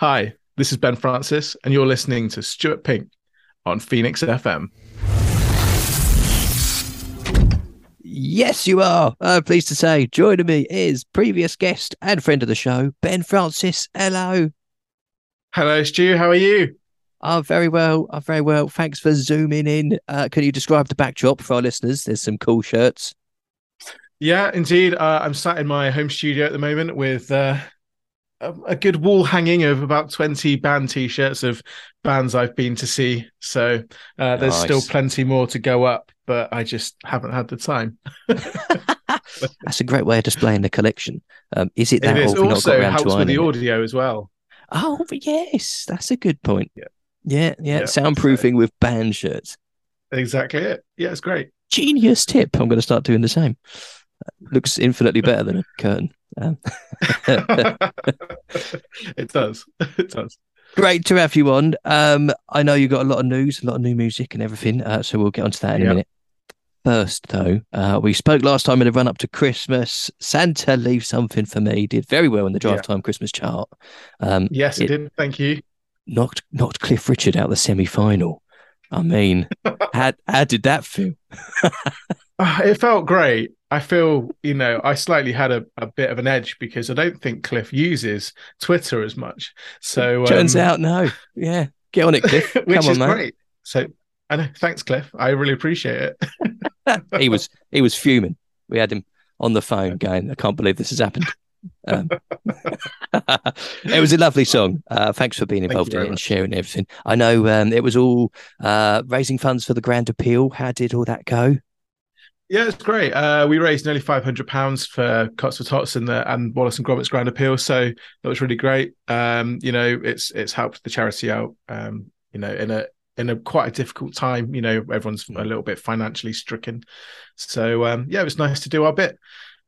Hi, this is Ben Francis, and you're listening to Stuart Pink on Phoenix FM. Yes, you are. I'm pleased to say joining me is previous guest and friend of the show, Ben Francis. Hello. Hello, Stu. How are you? I'm very well. I'm very well. Thanks for zooming in. Uh, can you describe the backdrop for our listeners? There's some cool shirts. Yeah, indeed. Uh, I'm sat in my home studio at the moment with uh, a, a good wall hanging of about 20 band t-shirts of bands I've been to see. So uh, there's Nice. still plenty more to go up, but I just haven't had the time. That's a great way of displaying the collection. Um, is it It that is old we've not also helps with the ironing it? audio as well. Oh, yes, that's a good point. Yeah. Yeah, yeah. Yeah, Soundproofing with band shirts. Exactly it. Yeah, it's great. Genius tip. I'm going to start doing the same. Looks infinitely better than a curtain. Um, it does. It does. Great to have you on. Um, I know you've got a lot of news, a lot of new music and everything. Uh, so we'll get onto that in a minute. First, though, uh, we spoke last time in the run up to Christmas. Santa Leave Something for Me did very well in the Drive Yeah. Time Christmas chart. Um, Yes, it, It- did. Thank you. knocked knocked Cliff Richard out the semi final. I mean, how, how did that feel? Ah, It felt great. I feel, you know, I slightly had a, a bit of an edge because I don't think Cliff uses Twitter as much. So Turns um, out, no. Yeah. Get on it, Cliff. which Come on, is man. great. So, I know. Thanks, Cliff. I really appreciate it. he was he was fuming. We had him on the phone going, I can't believe this has happened. Um, it was a lovely song. Uh, thanks for being involved in it and sharing everything. I know um, it was all uh, raising funds for the Grand Appeal. How did all that go? Yeah, it's great. Uh, we raised nearly five hundred pounds for Cots for Tots and the and Wallace and Gromit's Grand Appeal, so that was really great. Um, you know, it's it's helped the charity out. Um, you know, in a in a quite a difficult time. You know, everyone's a little bit financially stricken, so um, yeah, it was nice to do our bit.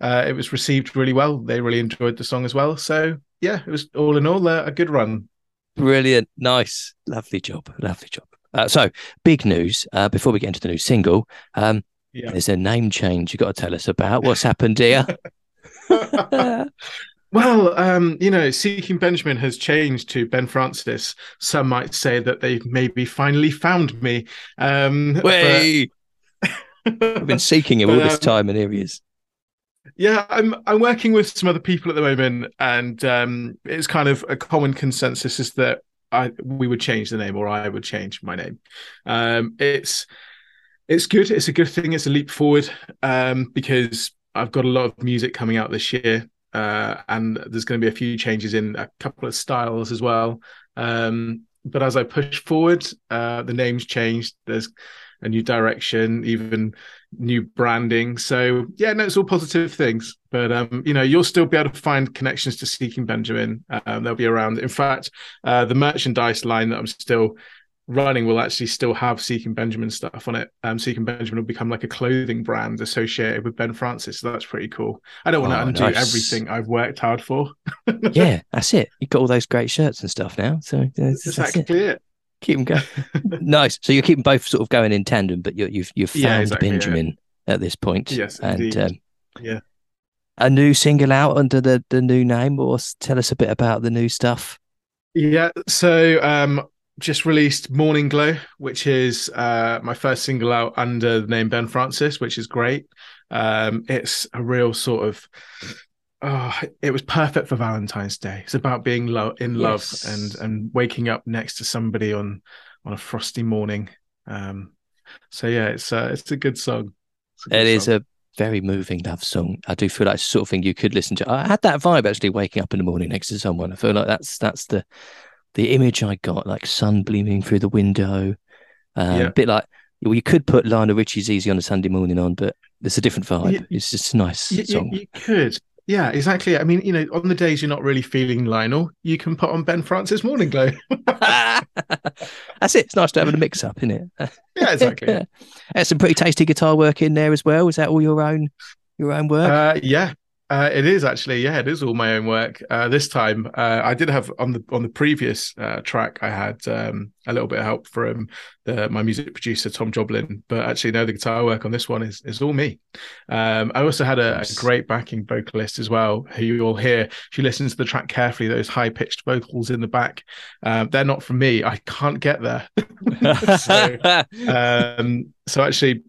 Uh, it was received really well. They really enjoyed the song as well. So yeah, it was all in all a, a good run. Brilliant. Nice. Lovely job. Lovely job. Uh, so, big news uh, before we get into the new single. Um, Yeah. There's a name change you've got to tell us about. What's happened here? Well, um, you know, Seeking Benjamin has changed to Ben Francis. Some might say that they've maybe finally found me. Um, but- I've been seeking him all this um, time, and here he is. yeah, I'm I'm working with some other people at the moment, and um, it's kind of a common consensus is that I we would change the name, or I would change my name. Um, it's it's good. It's a good thing. It's a leap forward um, because I've got a lot of music coming out this year, uh, and there's going to be a few changes in a couple of styles as well. Um, but as I push forward, uh, the name's changed. There's a new direction, even new branding. So yeah, no, it's all positive things. But um, you know, you'll still be able to find connections to Seeking Benjamin. Um, they'll be around. In fact, uh, the merchandise line that I'm still running will actually still have Seeking Benjamin stuff on it. Um, Seeking Benjamin will become like a clothing brand associated with Ben Francis. So that's pretty cool. I don't want to Oh, undo nice. everything I've worked hard for. yeah, that's it. You've got all those great shirts and stuff now. So that's, That's that's it. it. Keep them going. nice. So you're keeping both sort of going in tandem, but you're, you've you've found Yeah, exactly, yeah. Benjamin at this point. Yes, and um, Yeah. a new single out under the the new name. Or tell us a bit about the new stuff. Yeah, so um just released Morning Glow, which is uh my first single out under the name Ben Francis, which is great. Um it's a real sort of oh, it was perfect for Valentine's Day. It's about being lo- in love Yes. and and waking up next to somebody on on a frosty morning. Um so yeah, it's uh, it's a good song. A good It is song. a very moving love song. I do feel like it's the sort of thing you could listen to. I had that vibe actually waking up in the morning next to someone. I feel like that's that's the the image I got, like sun gleaming through the window. Um, Yeah. A bit like well, you could put Lionel Richie's "Easy on a Sunday Morning" on, but it's a different vibe. Yeah. It's just a nice You, you- song. you could. Yeah, exactly. I mean, you know, on the days you're not really feeling Lionel, you can put on Ben Francis Morning Glow. That's it. It's nice to have a mix up, isn't it? yeah, exactly. There's some pretty tasty guitar work in there as well. Is that all your own your own work? Uh, yeah, Uh, it is actually, yeah, it is all my own work. Uh, this time, uh, I did have on the on the previous uh, track, I had um, a little bit of help from the, my music producer Tom Joblin, but actually, no, the guitar work on this one is is all me. Um, I also had a, a, great backing vocalist as well, who you'll hear. She listens to the track carefully. Those high pitched vocals in the back, um, they're not from me. I can't get there. so, um, so actually.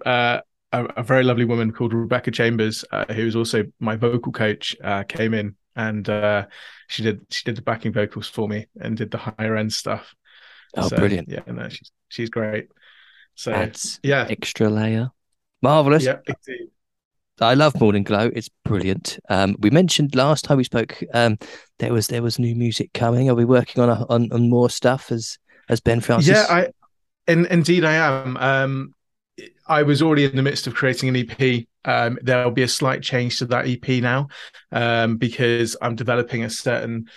A, a, very lovely woman called Rebecca Chambers, uh, who was also my vocal coach, uh, came in and uh, she did she did the backing vocals for me and did the higher end stuff. Oh, so, brilliant! Yeah, no, she's she's great. So Adds yeah, extra layer, marvelous. Yeah, indeed. I love Morning Glow. It's brilliant. Um, we mentioned last time we spoke um, there was there was new music coming. Are we working on a, on, on more stuff as as Ben Francis? Yeah, I in, indeed I am. Um, I was already in the midst of creating an EP. Um, there'll be a slight change to that EP now um, because I'm developing a certain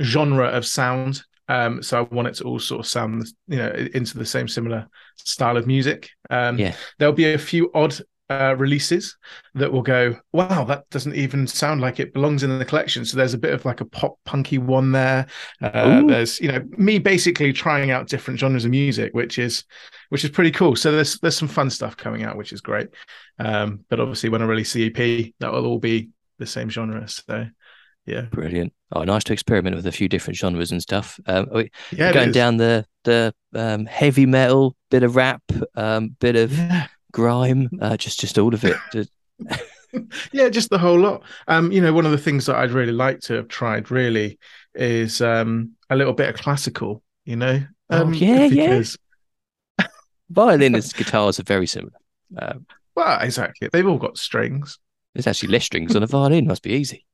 genre of sound. Um, so I want it to all sort of sound, you know, into the same similar style of music. Um, yeah. There'll be a few odd uh, releases that will go, wow, that doesn't even sound like it belongs in the collection. So there's a bit of like a pop punky one there. Uh, there's, you know, me basically trying out different genres of music, which is which is pretty cool. So there's there's some fun stuff coming out, which is great. Um, but obviously, when I release the EP, that will all be the same genre. So yeah, brilliant. Oh, nice to experiment with a few different genres and stuff. Um, yeah, going down the the um, heavy metal, bit of rap, um, bit of yeah grime, uh, just just all of it. yeah, just the whole lot. Um, you know, one of the things that I'd really like to have tried really is um a little bit of classical. You know, oh, um, oh, yeah, because... yeah. Violin and guitars are very similar. Um, well, exactly. They've all got strings. There's actually less strings on a violin. Must be easy.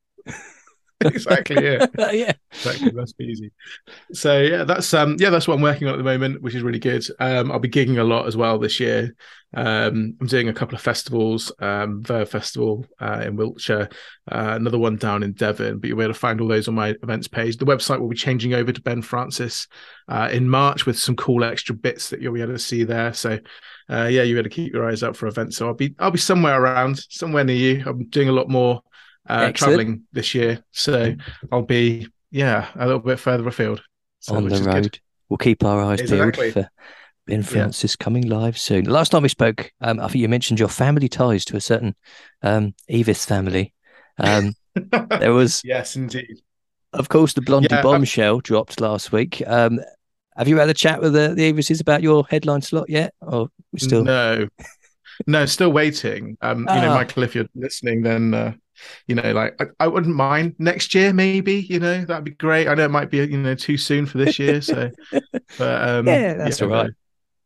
exactly. Yeah. yeah. Exactly. Must be easy. So yeah, that's um yeah that's what I'm working on at the moment, which is really good. Um, I'll be gigging a lot as well this year. Um, I'm doing a couple of festivals, um, Verve Festival uh, in Wiltshire, uh, another one down in Devon. But you'll be able to find all those on my events page. The website will be changing over to Ben Francis uh, in March with some cool extra bits that you'll be able to see there. So uh, yeah, you better keep your eyes out for events. So I'll be I'll be somewhere around, somewhere near you. I'm doing a lot more uh, traveling this year, so I'll be yeah a little bit further afield. So, on the road. Good. We'll keep our eyes exactly. peeled for Ben Francis yeah. coming live soon. Last time we spoke, um, I think you mentioned your family ties to a certain um, Eavis family. Um, there was yes, indeed. Of course, the Blondie yeah, bombshell I'm... dropped last week. Um, have you had a chat with the, the Eavises about your headline slot yet? Or we still no, no, still waiting. Um, you know, ah. Michael, if you're listening, then uh, you know, like I, I, wouldn't mind next year, maybe. You know, that'd be great. I know it might be you know too soon for this year, so but um, yeah, that's yeah, all right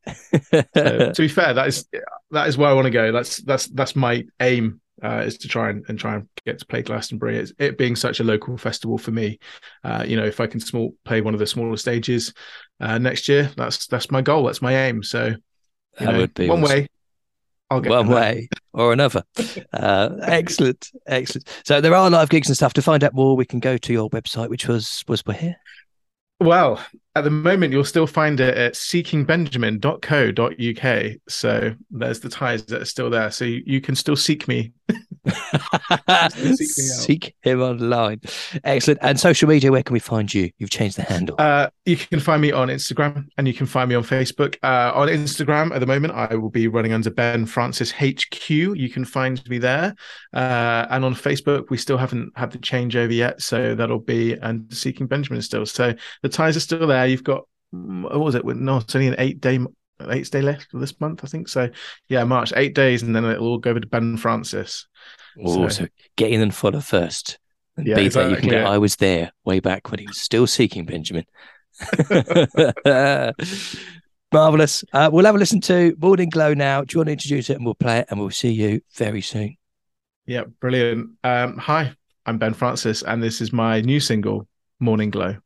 so, to be fair, that is that is where I want to go. That's that's that's my aim uh, is to try and, and try and get to play Glastonbury. It's, it being such a local festival for me, uh, you know, if I can small play one of the smaller stages uh, next year, that's that's my goal. That's my aim. So that know, would be one awesome. way. One way or another. Uh, excellent, excellent. So there are live gigs and stuff. To find out more, we can go to your website, which was was we're here. Well, at the moment, you'll still find it at seekingbenjamin.co.uk. So there's the ties that are still there. So you, you can still seek me. seek, seek, him online. Excellent. And social media, where can we find you? You've changed the handle. Uh, you can find me on Instagram and you can find me on Facebook. Uh, on Instagram, at the moment, I will be running under Ben Francis HQ. You can find me there. Uh, and on Facebook, we still haven't had the changeover yet. So that'll be and Seeking Benjamin still. So the ties are still there. You've got what was it? No, it's only an eight day eight day left this month, I think. So yeah, March eight days, and then it'll all go over to Ben Francis. Oh, so, so get in and follow first. And yeah, be exactly, there. You can yeah. I was there way back when he was still seeking Benjamin. Marvelous. Uh, we'll have a listen to Morning Glow now. Do you want to introduce it and we'll play it and we'll see you very soon. Yeah, brilliant. Um, hi, I'm Ben Francis, and this is my new single, Morning Glow.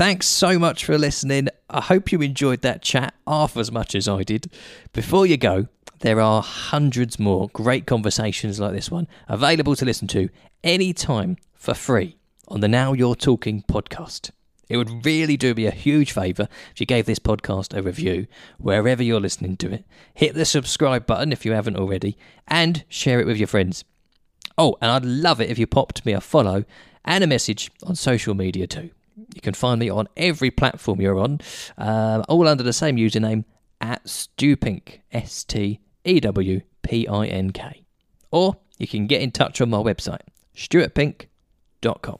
Thanks so much for listening. I hope you enjoyed that chat half as much as I did. Before you go, there are hundreds more great conversations like this one available to listen to anytime for free on the Now You're Talking podcast. It would really do me a huge favour if you gave this podcast a review wherever you're listening to it. Hit the subscribe button if you haven't already, and share it with your friends. Oh, and I'd love it if you popped me a follow and a message on social media too. You can find me on every platform you're on, um, all under the same username at Stewpink, S T E W P I N K. Or you can get in touch on my website, stuartpink.com.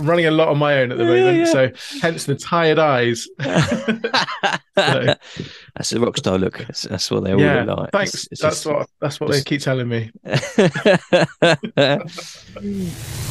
I'm running a lot on my own at the Yeah, moment, yeah. so hence the tired eyes. So, That's a rock star look. That's, that's what they're yeah, all like. thanks. It's- it's that's just- what that's what they keep telling me. just-